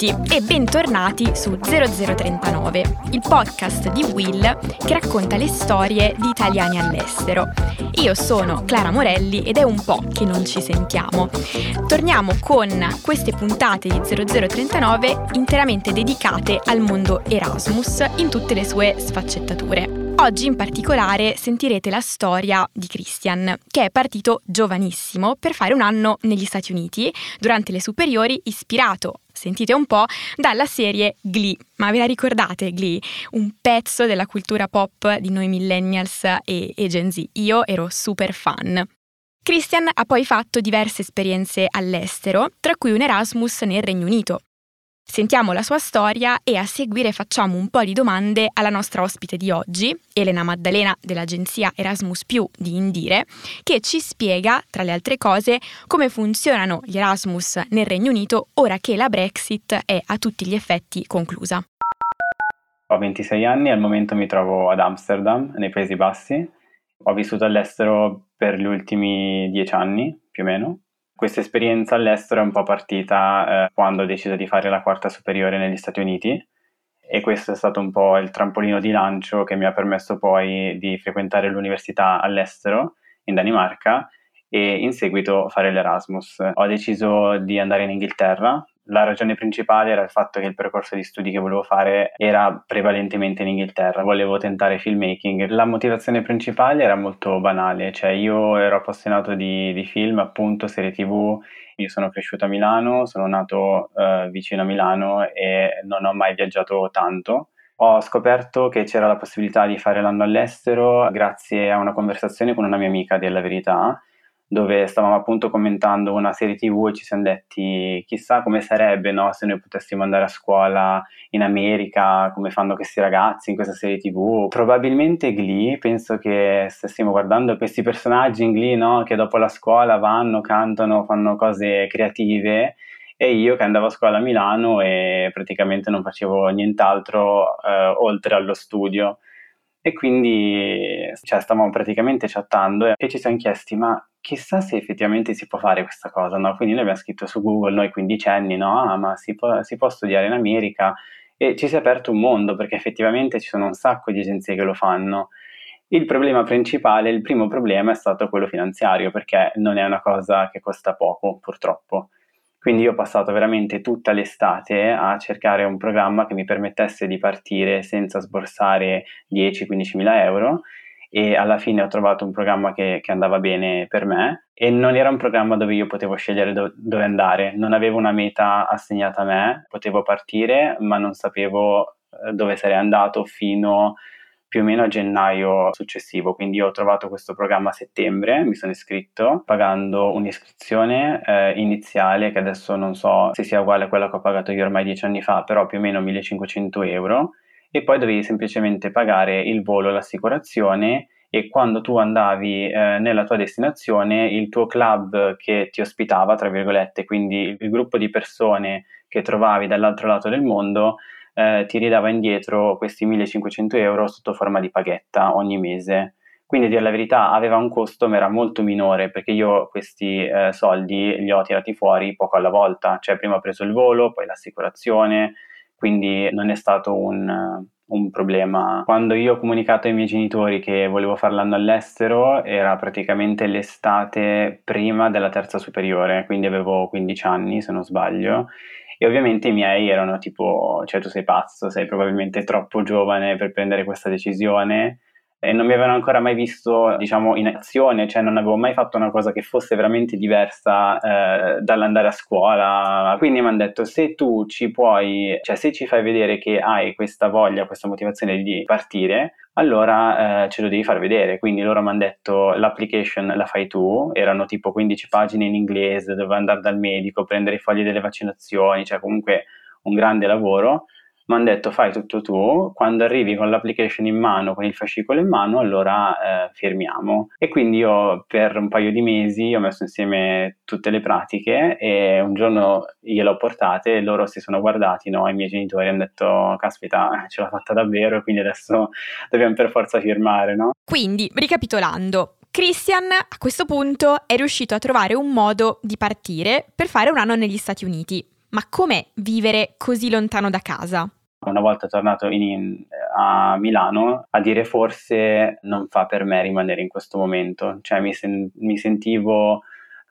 tutti e bentornati su 0039, il podcast di Will che racconta le storie di italiani all'estero. Io sono Clara Morelli ed è un po' che non ci sentiamo. Torniamo con queste puntate di 0039 interamente dedicate al mondo Erasmus in tutte le sue sfaccettature. Oggi in particolare sentirete la storia di Christian, che è partito giovanissimo per fare un anno negli Stati Uniti durante le superiori ispirato sentite un po', dalla serie Glee. Ma ve la ricordate Glee? Un pezzo della cultura pop di noi millennials e, e Gen Z. Io ero super fan. Christian ha poi fatto diverse esperienze all'estero, tra cui un Erasmus nel Regno Unito, Sentiamo la sua storia e a seguire facciamo un po' di domande alla nostra ospite di oggi, Elena Maddalena dell'agenzia Erasmus di Indire, che ci spiega, tra le altre cose, come funzionano gli Erasmus nel Regno Unito ora che la Brexit è a tutti gli effetti conclusa. Ho 26 anni e al momento mi trovo ad Amsterdam, nei Paesi Bassi. Ho vissuto all'estero per gli ultimi 10 anni, più o meno, questa esperienza all'estero è un po' partita eh, quando ho deciso di fare la quarta superiore negli Stati Uniti e questo è stato un po' il trampolino di lancio che mi ha permesso poi di frequentare l'università all'estero in Danimarca e in seguito fare l'Erasmus. Ho deciso di andare in Inghilterra la ragione principale era il fatto che il percorso di studi che volevo fare era prevalentemente in Inghilterra, volevo tentare filmmaking. La motivazione principale era molto banale, cioè io ero appassionato di, di film, appunto, serie tv, io sono cresciuto a Milano, sono nato eh, vicino a Milano e non ho mai viaggiato tanto. Ho scoperto che c'era la possibilità di fare l'anno all'estero grazie a una conversazione con una mia amica della verità dove stavamo appunto commentando una serie tv e ci siamo detti chissà come sarebbe no, se noi potessimo andare a scuola in America, come fanno questi ragazzi in questa serie tv. Probabilmente Glee, penso che stessimo guardando questi personaggi in Glee no, che dopo la scuola vanno, cantano, fanno cose creative e io che andavo a scuola a Milano e praticamente non facevo nient'altro eh, oltre allo studio. E quindi cioè, stavamo praticamente chattando e ci siamo chiesti ma chissà se effettivamente si può fare questa cosa, no? Quindi noi abbiamo scritto su Google, noi quindicenni, no? Ah, ma si può, si può studiare in America e ci si è aperto un mondo perché effettivamente ci sono un sacco di agenzie che lo fanno. Il problema principale, il primo problema è stato quello finanziario perché non è una cosa che costa poco purtroppo. Quindi io ho passato veramente tutta l'estate a cercare un programma che mi permettesse di partire senza sborsare 10-15 mila euro e alla fine ho trovato un programma che, che, andava bene per me e non era un programma dove io potevo scegliere do, dove andare, non avevo una meta assegnata a me, potevo partire ma non sapevo eh, dove sarei andato fino più o meno a gennaio successivo, quindi ho trovato questo programma a settembre, mi sono iscritto pagando un'iscrizione eh, iniziale che adesso non so se sia uguale a quella che ho pagato io ormai dieci anni fa, però più o meno 1500 euro. E poi dovevi semplicemente pagare il volo, l'assicurazione e quando tu andavi eh, nella tua destinazione il tuo club che ti ospitava, tra virgolette, quindi il gruppo di persone che trovavi dall'altro lato del mondo, eh, ti ridava indietro questi 1500 euro sotto forma di paghetta ogni mese. Quindi, a dire la verità, aveva un costo, ma era molto minore perché io questi eh, soldi li ho tirati fuori poco alla volta. Cioè, prima ho preso il volo, poi l'assicurazione, quindi non è stato un, un problema. Quando io ho comunicato ai miei genitori che volevo fare l'anno all'estero era praticamente l'estate prima della terza superiore, quindi avevo 15 anni se non sbaglio. E ovviamente i miei erano tipo, cioè tu sei pazzo, sei probabilmente troppo giovane per prendere questa decisione e non mi avevano ancora mai visto, diciamo, in azione, cioè non avevo mai fatto una cosa che fosse veramente diversa eh, dall'andare a scuola. Quindi mi hanno detto: se tu ci puoi, cioè se ci fai vedere che hai questa voglia, questa motivazione di partire, allora eh, ce lo devi far vedere. Quindi loro mi hanno detto: l'application la fai tu. Erano tipo 15 pagine in inglese, dovevo andare dal medico, prendere i fogli delle vaccinazioni, cioè comunque un grande lavoro mi hanno detto fai tutto tu, quando arrivi con l'application in mano, con il fascicolo in mano, allora eh, firmiamo. E quindi io per un paio di mesi ho messo insieme tutte le pratiche e un giorno gliele ho portate e loro si sono guardati, no, i miei genitori hanno detto caspita ce l'ha fatta davvero e quindi adesso dobbiamo per forza firmare, no? Quindi, ricapitolando, Christian a questo punto è riuscito a trovare un modo di partire per fare un anno negli Stati Uniti Ma com'è vivere così lontano da casa? Una volta tornato in, a Milano a dire forse non fa per me rimanere in questo momento, cioè mi, sen- mi sentivo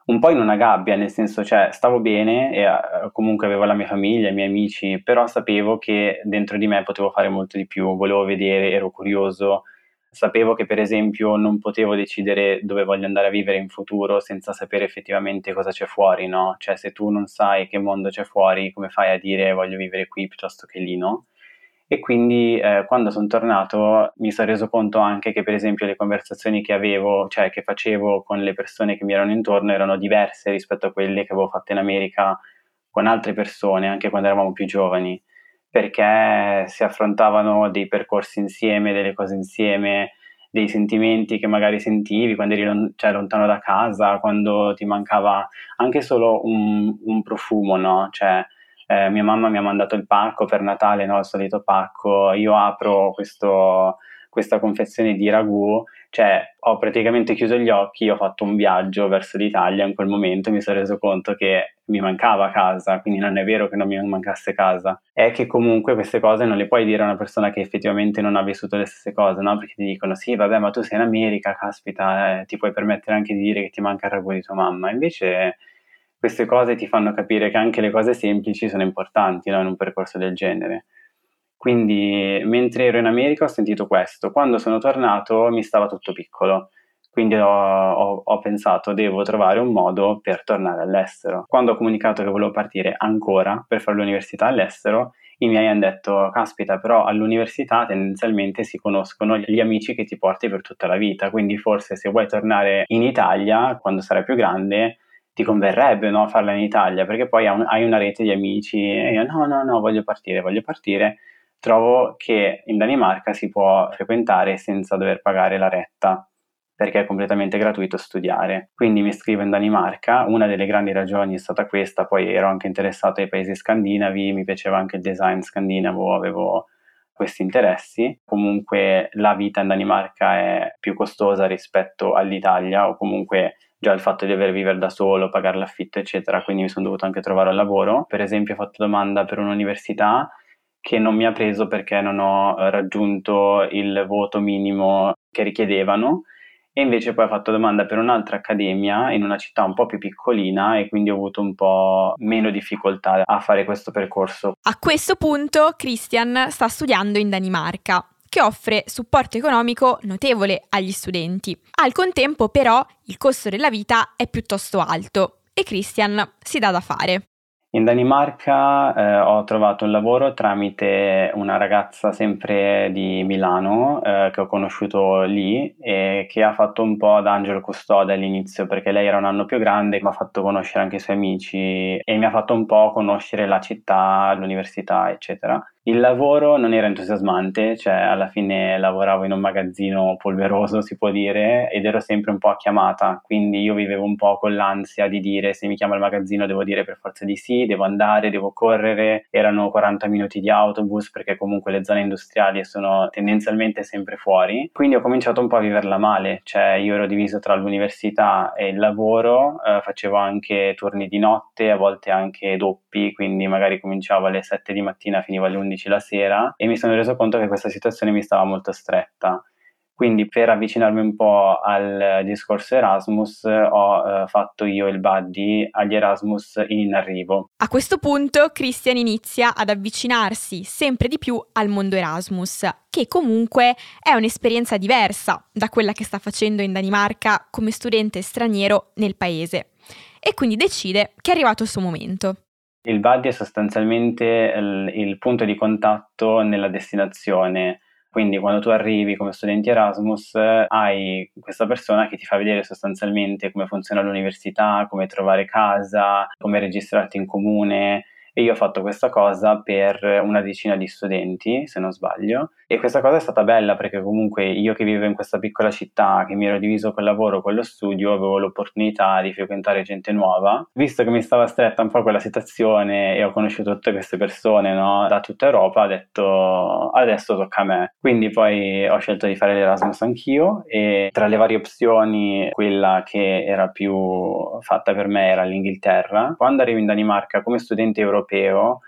un po' in una gabbia, nel senso, cioè, stavo bene e uh, comunque avevo la mia famiglia, i miei amici, però sapevo che dentro di me potevo fare molto di più, volevo vedere, ero curioso, sapevo che per esempio non potevo decidere dove voglio andare a vivere in futuro senza sapere effettivamente cosa c'è fuori, no? Cioè, se tu non sai che mondo c'è fuori, come fai a dire voglio vivere qui piuttosto che lì, no? e quindi eh, quando sono tornato mi sono reso conto anche che per esempio le conversazioni che avevo, cioè che facevo con le persone che mi erano intorno erano diverse rispetto a quelle che avevo fatto in America con altre persone, anche quando eravamo più giovani, perché si affrontavano dei percorsi insieme, delle cose insieme, dei sentimenti che magari sentivi quando eri cioè, lontano da casa, quando ti mancava anche solo un, un profumo, no? Cioè, eh, mia mamma mi ha mandato il pacco per Natale, no? il solito pacco, io apro questo, questa confezione di ragù, cioè ho praticamente chiuso gli occhi, ho fatto un viaggio verso l'Italia in quel momento mi sono reso conto che mi mancava casa, quindi non è vero che non mi mancasse casa, è che comunque queste cose non le puoi dire a una persona che effettivamente non ha vissuto le stesse cose, no? Perché ti dicono sì, vabbè, ma tu sei in America, caspita, eh, ti puoi permettere anche di dire che ti manca il ragù di tua mamma, invece queste cose ti fanno capire che anche le cose semplici sono importanti no? in un percorso del genere. Quindi mentre ero in America ho sentito questo, quando sono tornato mi stava tutto piccolo, quindi ho, ho, ho, pensato devo trovare un modo per tornare all'estero. Quando ho comunicato che volevo partire ancora per fare l'università all'estero, i miei hanno detto, caspita, però all'università tendenzialmente si conoscono gli amici che ti porti per tutta la vita, quindi forse se vuoi tornare in Italia quando sarai più grande, ti converrebbe no, farla in Italia perché poi hai una rete di amici e io no, no, no, voglio partire, voglio partire. Trovo che in Danimarca si può frequentare senza dover pagare la retta perché è completamente gratuito studiare. Quindi mi iscrivo in Danimarca, una delle grandi ragioni è stata questa, poi ero anche interessato ai paesi scandinavi, mi piaceva anche il design scandinavo, avevo questi interessi. Comunque la vita in Danimarca è più costosa rispetto all'Italia o comunque già il fatto di dover vivere da solo, pagare l'affitto, eccetera, quindi mi sono dovuto anche trovare un lavoro. Per esempio, ho fatto domanda per un'università che non mi ha preso perché non ho raggiunto il voto minimo che richiedevano e invece poi ho fatto domanda per un'altra accademia in una città un po' più piccolina e quindi ho avuto un po' meno difficoltà a fare questo percorso. A questo punto Christian sta studiando in Danimarca che offre supporto economico notevole agli studenti. Al contempo però il costo della vita è piuttosto alto e Christian si dà da fare. In Danimarca eh, ho trovato un lavoro tramite una ragazza sempre di Milano eh, che ho conosciuto lì e che ha fatto un po' da angelo custode all'inizio perché lei era un anno più grande, mi ha fatto conoscere anche i suoi amici e mi ha fatto un po' conoscere la città, l'università, eccetera. Il lavoro non era entusiasmante, cioè alla fine lavoravo in un magazzino polveroso, si può dire, ed ero sempre un po' a chiamata, quindi io vivevo un po' con l'ansia di dire se mi chiama il magazzino devo dire per forza di sì, devo andare, devo correre, erano 40 minuti di autobus perché comunque le zone industriali sono tendenzialmente sempre fuori, quindi ho cominciato un po' a viverla male, cioè io ero diviso tra l'università e il lavoro, eh, facevo anche turni di notte, a volte anche doppi, quindi magari cominciavo alle 7 di mattina, finivo alle 11 la sera e mi sono reso conto che questa situazione mi stava molto stretta. Quindi per avvicinarmi un po' al discorso Erasmus ho eh, fatto io il buddy agli Erasmus in arrivo. A questo punto Christian inizia ad avvicinarsi sempre di più al mondo Erasmus, che comunque è un'esperienza diversa da quella che sta facendo in Danimarca come studente straniero nel paese. E quindi decide che è arrivato il suo momento. Il buddy è sostanzialmente il, il punto di contatto nella destinazione. Quindi quando tu arrivi come studente Erasmus hai questa persona che ti fa vedere sostanzialmente come funziona l'università, come trovare casa, come registrarti in comune, e io ho fatto questa cosa per una decina di studenti, se non sbaglio, e questa cosa è stata bella perché comunque io che vivo in questa piccola città, che mi ero diviso col lavoro, con lo studio, avevo l'opportunità di frequentare gente nuova. Visto che mi stava stretta un po' quella situazione e ho conosciuto tutte queste persone no, da tutta Europa, ho detto adesso tocca a me. Quindi poi ho scelto di fare l'Erasmus anch'io e tra le varie opzioni quella che era più fatta per me era l'Inghilterra. Quando arrivo in Danimarca come studente europeo europeo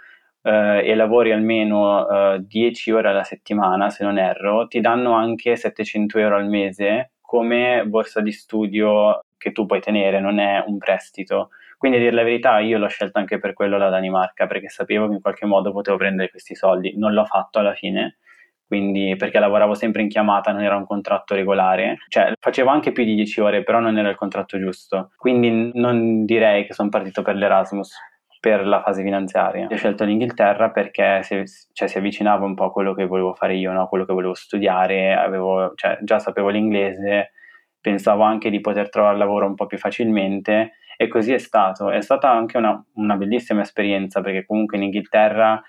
eh, e lavori almeno eh, 10 ore alla settimana, se non erro, ti danno anche 700 euro al mese come borsa di studio che tu puoi tenere, non è un prestito. Quindi a dire la verità io l'ho scelta anche per quello la Danimarca, perché sapevo che in qualche modo potevo prendere questi soldi. Non l'ho fatto alla fine, quindi perché lavoravo sempre in chiamata, non era un contratto regolare, cioè facevo anche più di 10 ore, però non era il contratto giusto. Quindi non direi che sono partito per l'Erasmus per la fase finanziaria. Ho scelto l'Inghilterra perché si, cioè, si avvicinava un po' a quello che volevo fare io, no? quello che volevo studiare, avevo, cioè, già sapevo l'inglese, pensavo anche di poter trovare lavoro un po' più facilmente e così è stato. È stata anche una, una bellissima esperienza perché comunque in Inghilterra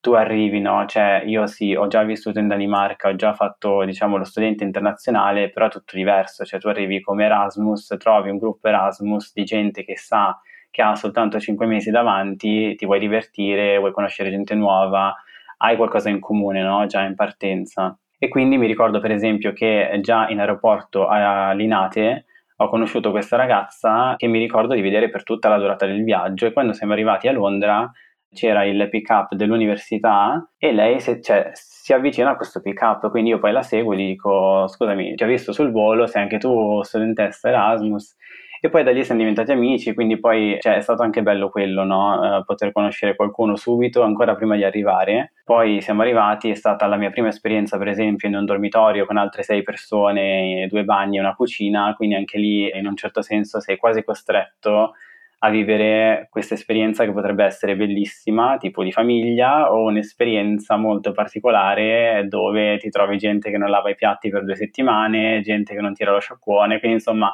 tu arrivi, no? Cioè, io sì, ho già vissuto in Danimarca, ho già fatto, diciamo, lo studente internazionale, però è tutto diverso. Cioè, tu arrivi come Erasmus, trovi un gruppo Erasmus di gente che sa che ha soltanto 5 mesi davanti, ti vuoi divertire, vuoi conoscere gente nuova, hai qualcosa in comune, no? Già in partenza. E quindi mi ricordo per esempio che già in aeroporto a Linate ho conosciuto questa ragazza che mi ricordo di vedere per tutta la durata del viaggio e quando siamo arrivati a Londra c'era il pick up dell'università e lei si, cioè, si avvicina a questo pick up, quindi io poi la seguo e gli dico scusami, ti ho visto sul volo, sei anche tu studentessa Erasmus e poi da lì siamo diventati amici, quindi poi cioè, è stato anche bello quello, no? uh, poter conoscere qualcuno subito, ancora prima di arrivare. Poi siamo arrivati, è stata la mia prima esperienza, per esempio, in un dormitorio con altre sei persone, due bagni e una cucina, quindi anche lì in un certo senso sei quasi costretto a vivere questa esperienza che potrebbe essere bellissima, tipo di famiglia, o un'esperienza molto particolare dove ti trovi gente che non lava i piatti per due settimane, gente che non tira lo sciacquone, quindi insomma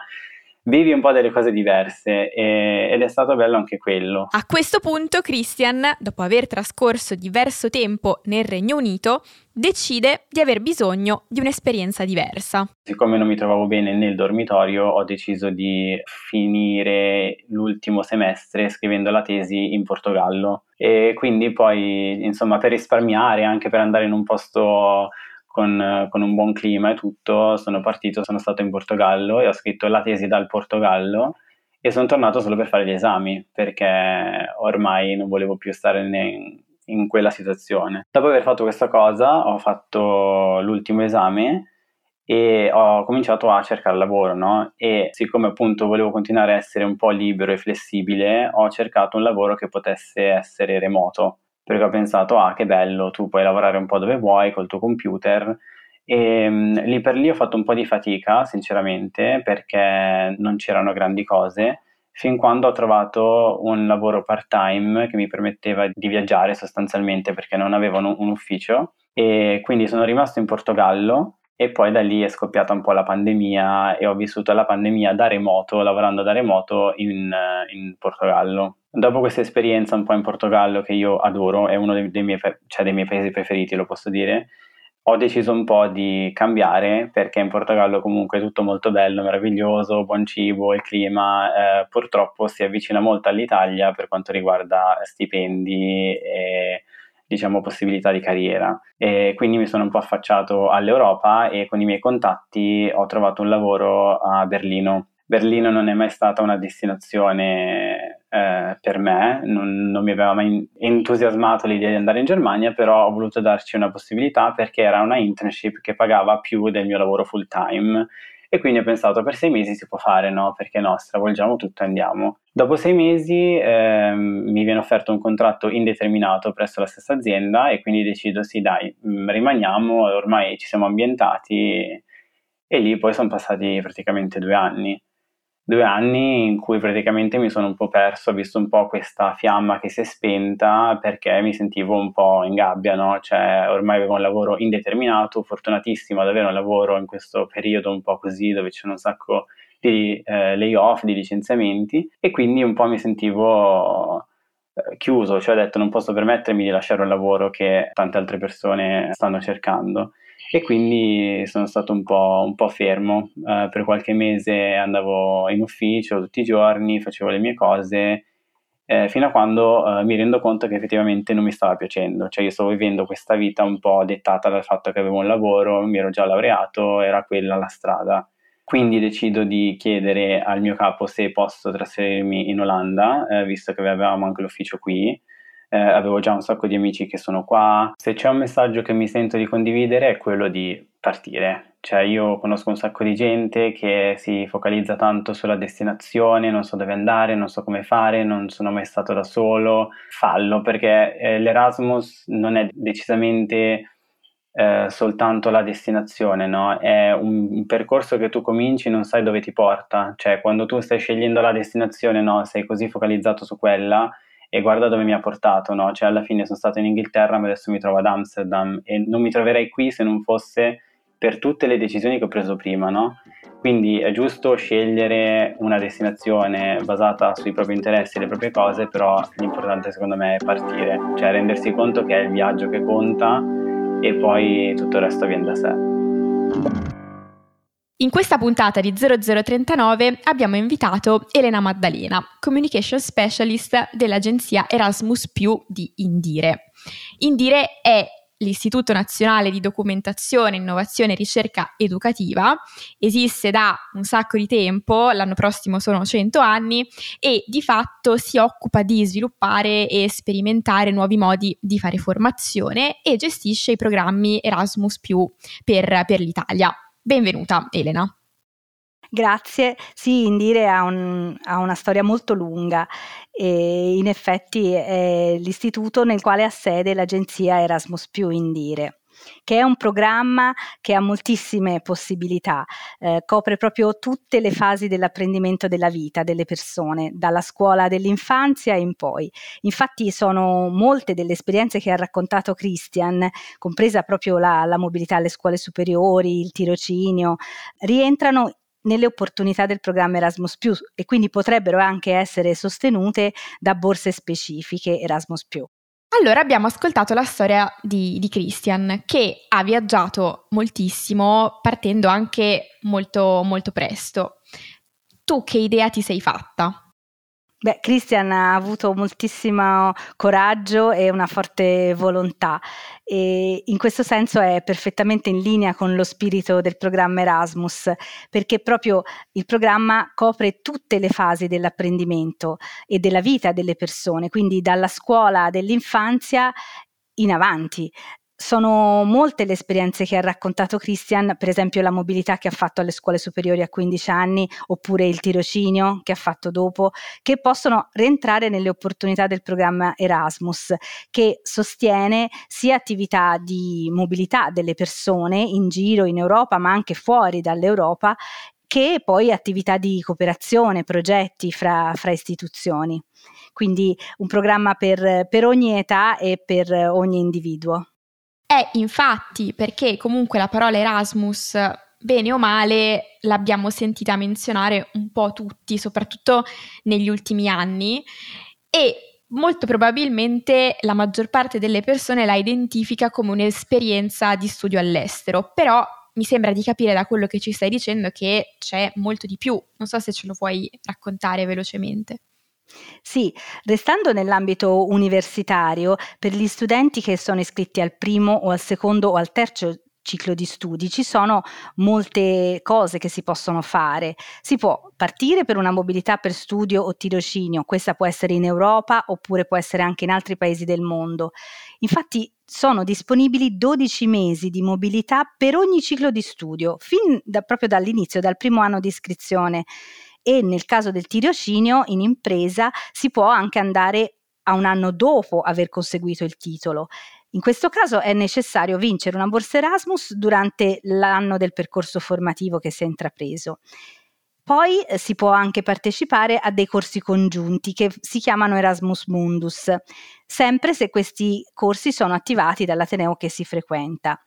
vivi un po' delle cose diverse e, ed è stato bello anche quello. A questo punto Christian, dopo aver trascorso diverso tempo nel Regno Unito, decide di aver bisogno di un'esperienza diversa. Siccome non mi trovavo bene nel dormitorio, ho deciso di finire l'ultimo semestre scrivendo la tesi in Portogallo e quindi poi, insomma, per risparmiare, anche per andare in un posto con, con, un buon clima e tutto, sono partito, sono stato in Portogallo e ho scritto la tesi dal Portogallo e sono tornato solo per fare gli esami perché ormai non volevo più stare ne, in quella situazione. Dopo aver fatto questa cosa ho fatto l'ultimo esame e ho cominciato a cercare lavoro, no? E siccome appunto volevo continuare a essere un po' libero e flessibile, ho cercato un lavoro che potesse essere remoto perché ho pensato, ah che bello, tu puoi lavorare un po' dove vuoi col tuo computer. E um, lì per lì ho fatto un po' di fatica, sinceramente, perché non c'erano grandi cose, fin quando ho trovato un lavoro part-time che mi permetteva di viaggiare sostanzialmente perché non avevo un, un ufficio e quindi sono rimasto in Portogallo e poi da lì è scoppiata un po' la pandemia e ho vissuto la pandemia da remoto, lavorando da remoto in, in Portogallo. Dopo questa esperienza un po' in Portogallo, che io adoro, è uno dei, dei, miei, cioè dei miei paesi preferiti, lo posso dire, ho deciso un po' di cambiare perché in Portogallo comunque è tutto molto bello, meraviglioso, buon cibo, il clima, eh, purtroppo si avvicina molto all'Italia per quanto riguarda stipendi e diciamo possibilità di carriera e quindi mi sono un po' affacciato all'Europa e con i miei contatti ho trovato un lavoro a Berlino. Berlino non è mai stata una destinazione eh, per me, non, non, mi aveva mai entusiasmato l'idea di andare in Germania, però ho voluto darci una possibilità perché era una internship che pagava più del mio lavoro full time e quindi ho pensato per sei mesi si può fare, no? Perché no, stravolgiamo tutto e andiamo. Dopo sei mesi eh, mi viene offerto un contratto indeterminato presso la stessa azienda e quindi decido sì dai, mm, rimaniamo, ormai ci siamo ambientati e lì poi sono passati praticamente due anni due anni in cui praticamente mi sono un po' perso, ho visto un po' questa fiamma che si è spenta perché mi sentivo un po' in gabbia, no? Cioè ormai avevo un lavoro indeterminato, fortunatissimo ad avere un lavoro in questo periodo un po' così dove c'è un sacco di eh, layoff, di licenziamenti e quindi un po' mi sentivo eh, chiuso, cioè ho detto non posso permettermi di lasciare un lavoro che tante altre persone stanno cercando e quindi sono stato un po', un po fermo. Uh, per qualche mese andavo in ufficio tutti i giorni, facevo le mie cose, eh, fino a quando uh, mi rendo conto che effettivamente non mi stava piacendo. Cioè io stavo vivendo questa vita un po' dettata dal fatto che avevo un lavoro, mi ero già laureato, era quella la strada. Quindi decido di chiedere al mio capo se posso trasferirmi in Olanda, eh, visto che avevamo anche l'ufficio qui eh, avevo già un sacco di amici che sono qua. Se c'è un messaggio che mi sento di condividere è quello di partire. Cioè io conosco un sacco di gente che si focalizza tanto sulla destinazione, non so dove andare, non so come fare, non sono mai stato da solo. Fallo perché eh, l'Erasmus non è decisamente eh, soltanto la destinazione, no? È un, un, percorso che tu cominci e non sai dove ti porta. Cioè quando tu stai scegliendo la destinazione, no? Sei così focalizzato su quella e guarda dove mi ha portato, no? Cioè alla fine sono stato in Inghilterra ma adesso mi trovo ad Amsterdam e non mi troverei qui se non fosse per tutte le decisioni che ho preso prima, no? Quindi è giusto scegliere una destinazione basata sui propri interessi e le proprie cose, però l'importante secondo me è partire, cioè rendersi conto che è il viaggio che conta e poi tutto il resto viene da sé. In questa puntata di 0039 abbiamo invitato Elena Maddalena, Communication Specialist dell'agenzia Erasmus di Indire. Indire è l'Istituto Nazionale di Documentazione, Innovazione e Ricerca Educativa, esiste da un sacco di tempo, l'anno prossimo sono 100 anni, e di fatto si occupa di sviluppare e sperimentare nuovi modi di fare formazione e gestisce i programmi Erasmus per, per l'Italia. Benvenuta Elena. Grazie, sì, Indire ha, un, ha, una storia molto lunga e in effetti è l'istituto nel quale ha sede l'agenzia Erasmus Indire che è un programma che ha moltissime possibilità, eh, copre proprio tutte le fasi dell'apprendimento della vita delle persone, dalla scuola dell'infanzia in poi. Infatti sono molte delle esperienze che ha raccontato Christian, compresa proprio la, la mobilità alle scuole superiori, il tirocinio, rientrano nelle opportunità del programma Erasmus e quindi potrebbero anche essere sostenute da borse specifiche Erasmus allora abbiamo ascoltato la storia di, di, Christian che ha viaggiato moltissimo partendo anche molto, molto presto. Tu che idea ti sei fatta? Beh, Christian ha avuto moltissimo coraggio e una forte volontà. E in questo senso è perfettamente in linea con lo spirito del programma Erasmus, perché proprio il programma copre tutte le fasi dell'apprendimento e della vita delle persone, quindi dalla scuola dell'infanzia in avanti, sono molte le esperienze che ha raccontato Christian, per esempio la mobilità che ha fatto alle scuole superiori a 15 anni, oppure il tirocinio che ha fatto dopo, che possono rientrare nelle opportunità del programma Erasmus, che sostiene sia attività di mobilità delle persone in giro in Europa, ma anche fuori dall'Europa, che poi attività di cooperazione, progetti fra, fra istituzioni. Quindi un programma per, per ogni età e per ogni individuo. È infatti perché comunque la parola Erasmus, bene o male, l'abbiamo sentita menzionare un po' tutti, soprattutto negli ultimi anni, e molto probabilmente la maggior parte delle persone la identifica come un'esperienza di studio all'estero, però mi sembra di capire da quello che ci stai dicendo che c'è molto di più. Non so se ce lo puoi raccontare velocemente. Sì, restando nell'ambito universitario, per gli studenti che sono iscritti al primo o al secondo o al terzo ciclo di studi ci sono molte cose che si possono fare. Si può partire per una mobilità per studio o tirocinio, questa può essere in Europa oppure può essere anche in altri paesi del mondo. Infatti sono disponibili 12 mesi di mobilità per ogni ciclo di studio, fin da, proprio dall'inizio, dal primo anno di iscrizione e nel caso del tirocinio in impresa si può anche andare a un anno dopo aver conseguito il titolo. In questo caso è necessario vincere una borsa Erasmus durante l'anno del percorso formativo che si è intrapreso. Poi eh, si può anche partecipare a dei corsi congiunti che si chiamano Erasmus Mundus, sempre se questi corsi sono attivati dall'Ateneo che si frequenta.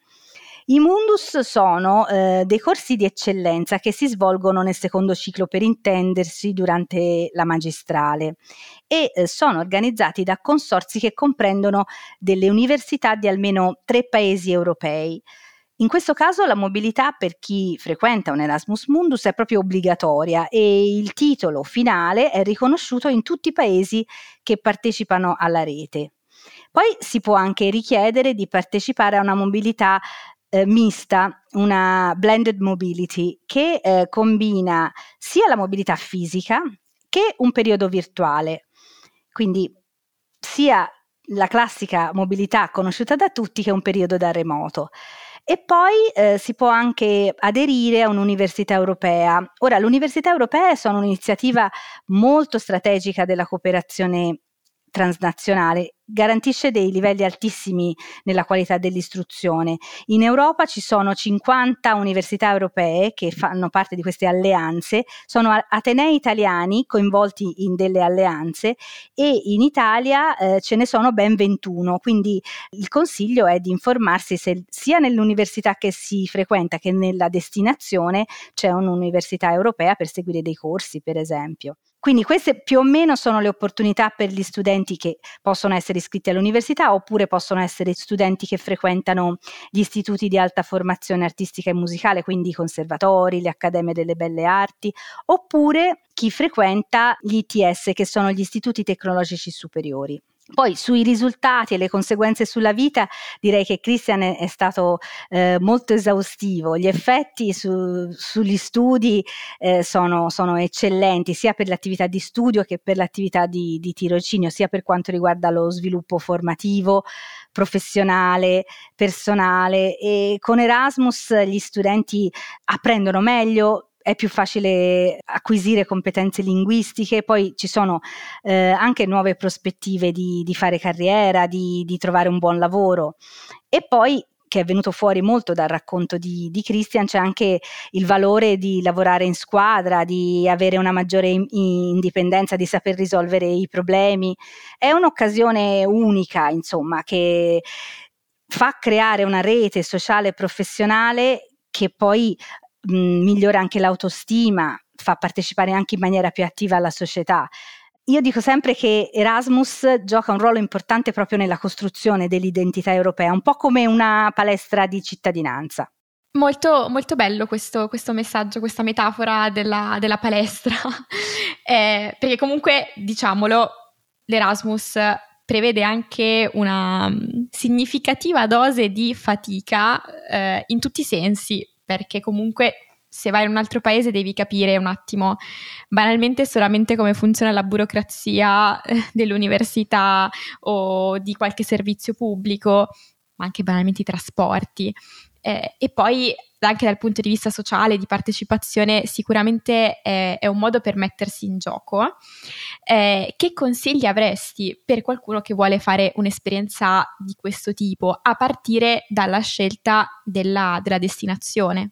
I Mundus sono eh, dei corsi di eccellenza che si svolgono nel secondo ciclo per intendersi durante la magistrale e eh, sono organizzati da consorzi che comprendono delle università di almeno tre paesi europei. In questo caso la mobilità per chi frequenta un Erasmus Mundus è proprio obbligatoria e il titolo finale è riconosciuto in tutti i paesi che partecipano alla rete. Poi si può anche richiedere di partecipare a una mobilità eh, mista, una blended mobility, che eh, combina sia la mobilità fisica che un periodo virtuale. Quindi sia la classica mobilità conosciuta da tutti che un periodo da remoto. E poi eh, si può anche aderire a un'università europea. Ora, l'università europea sono un'iniziativa molto strategica della cooperazione transnazionale garantisce dei livelli altissimi nella qualità dell'istruzione. In Europa ci sono 50 università europee che fanno parte di queste alleanze, sono atenei italiani coinvolti in delle alleanze e in Italia eh, ce ne sono ben 21, quindi il consiglio è di informarsi se sia nell'università che si frequenta che nella destinazione c'è un'università europea per seguire dei corsi, per esempio. Quindi queste più o meno sono le opportunità per gli studenti che possono essere iscritti all'università oppure possono essere studenti che frequentano gli istituti di alta formazione artistica e musicale, quindi i conservatori, le accademie delle belle arti, oppure chi frequenta gli ITS che sono gli istituti tecnologici superiori. Poi sui risultati e le conseguenze sulla vita direi che Christian è, è stato eh, molto esaustivo, gli effetti su, sugli studi eh, sono, sono, eccellenti sia per l'attività di studio che per l'attività di, di tirocinio, sia per quanto riguarda lo sviluppo formativo, professionale, personale. E con Erasmus gli studenti apprendono meglio, è più facile acquisire competenze linguistiche, poi ci sono eh, anche nuove prospettive di, di fare carriera, di, di, trovare un buon lavoro. E poi che è venuto fuori molto dal racconto di, di Christian, c'è anche il valore di lavorare in squadra, di avere una maggiore indipendenza, di saper risolvere i problemi. È un'occasione unica, insomma, che fa creare una rete sociale e professionale che poi mh, migliora anche l'autostima, fa partecipare anche in maniera più attiva alla società. Io dico sempre che Erasmus gioca un ruolo importante proprio nella costruzione dell'identità europea, un po' come una palestra di cittadinanza. Molto, molto bello questo, questo, messaggio, questa metafora della, della palestra, eh, perché comunque, diciamolo, l'Erasmus prevede anche una significativa dose di fatica eh, in tutti i sensi, perché comunque se vai in un altro paese devi capire un attimo banalmente solamente come funziona la burocrazia eh, dell'università o di qualche servizio pubblico, ma anche banalmente i trasporti. Eh, e poi anche dal punto di vista sociale, di partecipazione, sicuramente è, è un modo per mettersi in gioco. Eh, che consigli avresti per qualcuno che vuole fare un'esperienza di questo tipo, a partire dalla scelta della, della destinazione?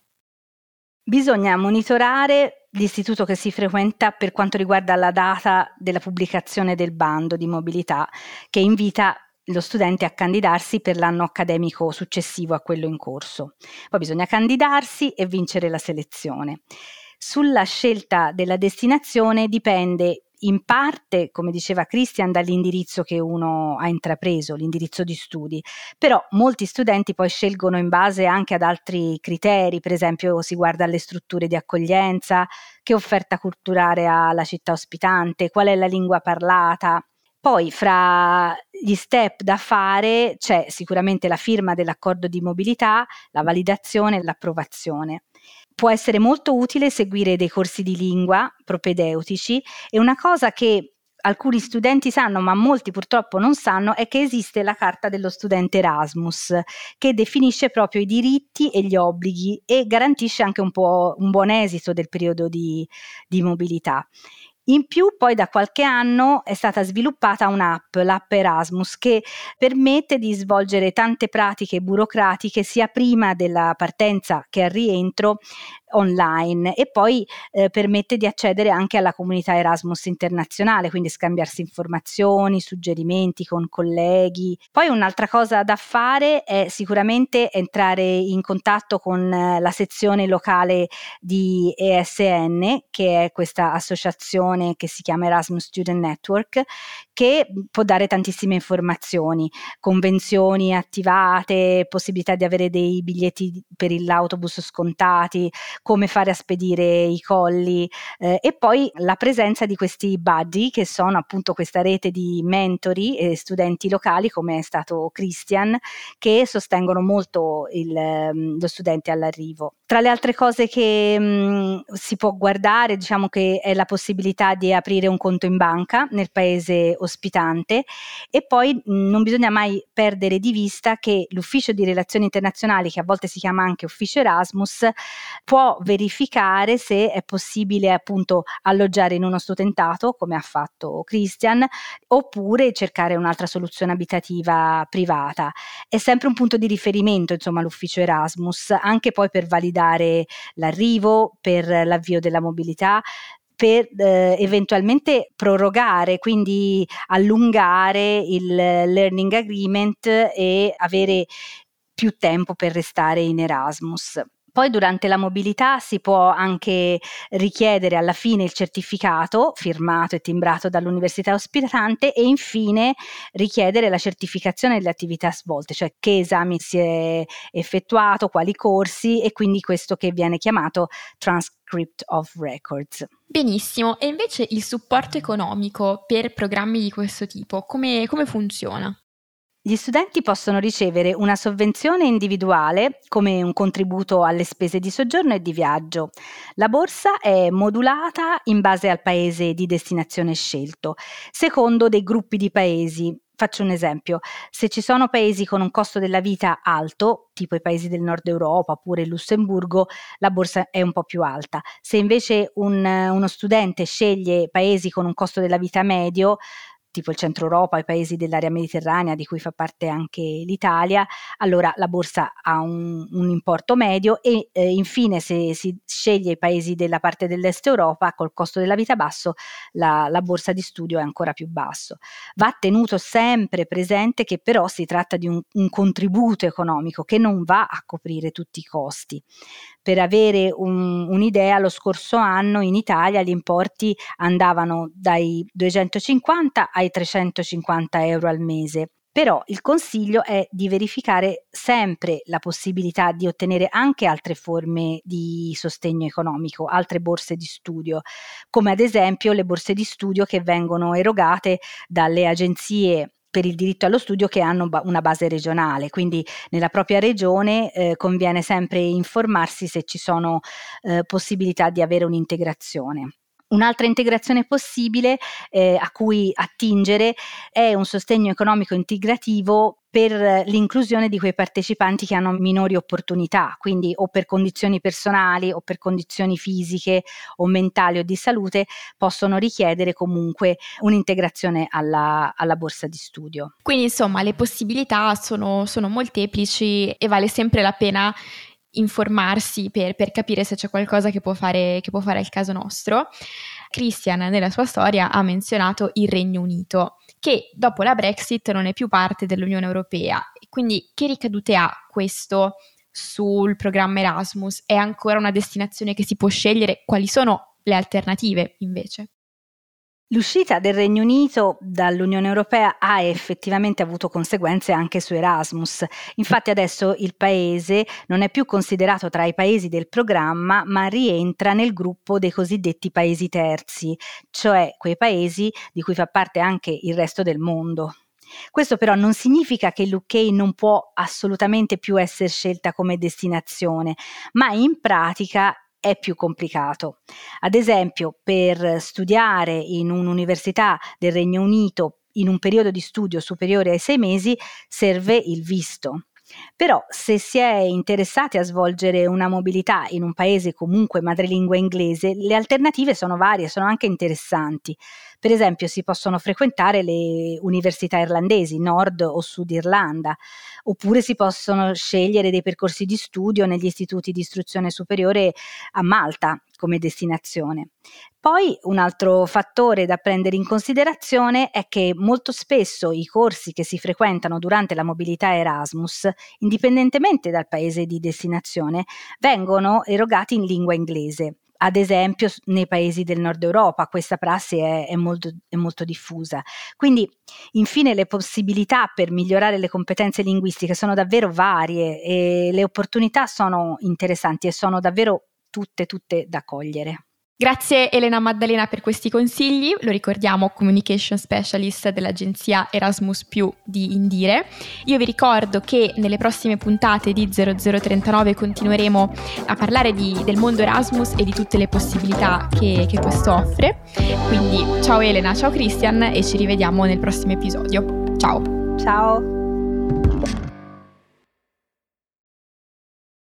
Bisogna monitorare l'istituto che si frequenta per quanto riguarda la data della pubblicazione del bando di mobilità che invita lo studente a candidarsi per l'anno accademico successivo a quello in corso. Poi bisogna candidarsi e vincere la selezione. Sulla scelta della destinazione dipende in parte, come diceva Christian, dall'indirizzo che uno ha intrapreso, l'indirizzo di studi, però molti studenti poi scelgono in base anche ad altri criteri, per esempio si guarda alle strutture di accoglienza, che offerta culturale ha la città ospitante, qual è la lingua parlata, poi fra gli step da fare c'è sicuramente la firma dell'accordo di mobilità, la validazione e l'approvazione. Può essere molto utile seguire dei corsi di lingua propedeutici e una cosa che alcuni studenti sanno, ma molti purtroppo non sanno, è che esiste la carta dello studente Erasmus, che definisce proprio i diritti e gli obblighi e garantisce anche un un buon esito del periodo di, di mobilità. In più, poi da qualche anno è stata sviluppata un'app, l'app Erasmus, che permette di svolgere tante pratiche burocratiche sia prima della partenza che al rientro online e poi eh, permette di accedere anche alla comunità Erasmus internazionale, quindi scambiarsi informazioni, suggerimenti con colleghi. Poi un'altra cosa da fare è sicuramente entrare in contatto con eh, la sezione locale di ESN, che è questa associazione che si chiama Erasmus Student Network, che può dare tantissime informazioni, convenzioni attivate, possibilità di avere dei biglietti per l'autobus scontati, come fare a spedire i colli eh, e poi la presenza di questi buddy che sono appunto questa rete di mentori e studenti locali come è stato Christian che sostengono molto il, ehm, lo studente all'arrivo. Tra le altre cose che mh, mm, si può guardare diciamo che è la possibilità di aprire un conto in banca nel paese ospitante e poi mh, mm, non bisogna mai perdere di vista che l'ufficio di relazioni internazionali che a volte si chiama anche ufficio Erasmus può verificare se è possibile appunto alloggiare in uno studentato come ha fatto Christian oppure cercare un'altra soluzione abitativa privata. È sempre un punto di riferimento insomma l'ufficio Erasmus anche poi per validare l'arrivo, per l'avvio della mobilità, per eh, eventualmente prorogare, quindi allungare il learning agreement e avere più tempo per restare in Erasmus. Poi durante la mobilità si può anche richiedere alla fine il certificato firmato e timbrato dall'università ospitante e infine richiedere la certificazione delle attività svolte, cioè che esami si è effettuato, quali corsi e quindi questo che viene chiamato transcript of records. Benissimo, e invece il supporto economico per programmi di questo tipo, come, come funziona? Gli studenti possono ricevere una sovvenzione individuale come un contributo alle spese di soggiorno e di viaggio. La borsa è modulata in base al paese di destinazione scelto, secondo dei gruppi di paesi. Faccio un esempio, se ci sono paesi con un costo della vita alto, tipo i paesi del nord Europa oppure il Lussemburgo, la borsa è un po' più alta. Se invece un, uno studente sceglie paesi con un costo della vita medio, tipo il centro Europa, i paesi dell'area mediterranea di cui fa parte anche l'Italia, allora la borsa ha un, un importo medio e eh, infine se si sceglie i paesi della parte dell'est Europa col costo della vita basso, la, la borsa di studio è ancora più basso. Va tenuto sempre presente che però si tratta di un, un contributo economico che non va a coprire tutti i costi. Per avere un, un'idea, lo scorso anno in Italia gli importi andavano dai 250 ai 350 euro al mese. Però il consiglio è di verificare sempre la possibilità di ottenere anche altre forme di sostegno economico, altre borse di studio, come ad esempio le borse di studio che vengono erogate dalle agenzie per il diritto allo studio che hanno una base regionale, quindi nella propria regione eh, conviene sempre informarsi se ci sono eh, possibilità di avere un'integrazione. Un'altra integrazione possibile eh, a cui attingere è un sostegno economico integrativo per l'inclusione di quei partecipanti che hanno minori opportunità, quindi o per condizioni personali o per condizioni fisiche o mentali o di salute, possono richiedere comunque un'integrazione alla, alla borsa di studio. Quindi insomma le possibilità sono, sono molteplici e vale sempre la pena informarsi per, per, capire se c'è qualcosa che può, fare, che può fare al caso nostro. Christian nella sua storia ha menzionato il Regno Unito, che dopo la Brexit non è più parte dell'Unione Europea. Quindi che ricadute ha questo sul programma Erasmus? È ancora una destinazione che si può scegliere? Quali sono le alternative invece? L'uscita del Regno Unito dall'Unione Europea ha effettivamente avuto conseguenze anche su Erasmus. Infatti adesso il paese non è più considerato tra i paesi del programma, ma rientra nel gruppo dei cosiddetti paesi terzi, cioè quei paesi di cui fa parte anche il resto del mondo. Questo però non significa che l'UK non può assolutamente più essere scelta come destinazione, ma in pratica è più complicato. Ad esempio, per studiare in un'università del Regno Unito in un periodo di studio superiore ai sei mesi serve il visto. Però se si è interessati a svolgere una mobilità in un paese comunque madrelingua inglese, le alternative sono varie, sono anche interessanti. Per esempio si possono frequentare le università irlandesi, nord o sud Irlanda, oppure si possono scegliere dei percorsi di studio negli istituti di istruzione superiore a Malta come destinazione. Poi un altro fattore da prendere in considerazione è che molto spesso i corsi che si frequentano durante la mobilità Erasmus, indipendentemente dal paese di destinazione, vengono erogati in lingua inglese ad esempio nei paesi del nord Europa questa prassi è, è, molto, è, molto, diffusa. Quindi infine le possibilità per migliorare le competenze linguistiche sono davvero varie e le opportunità sono interessanti e sono davvero tutte, tutte da cogliere. Grazie Elena Maddalena per questi consigli, lo ricordiamo Communication Specialist dell'agenzia Erasmus di Indire. Io vi ricordo che nelle prossime puntate di 0039 continueremo a parlare di, del mondo Erasmus e di tutte le possibilità che, che questo offre. Quindi ciao Elena, ciao Christian e ci rivediamo nel prossimo episodio. Ciao! Ciao!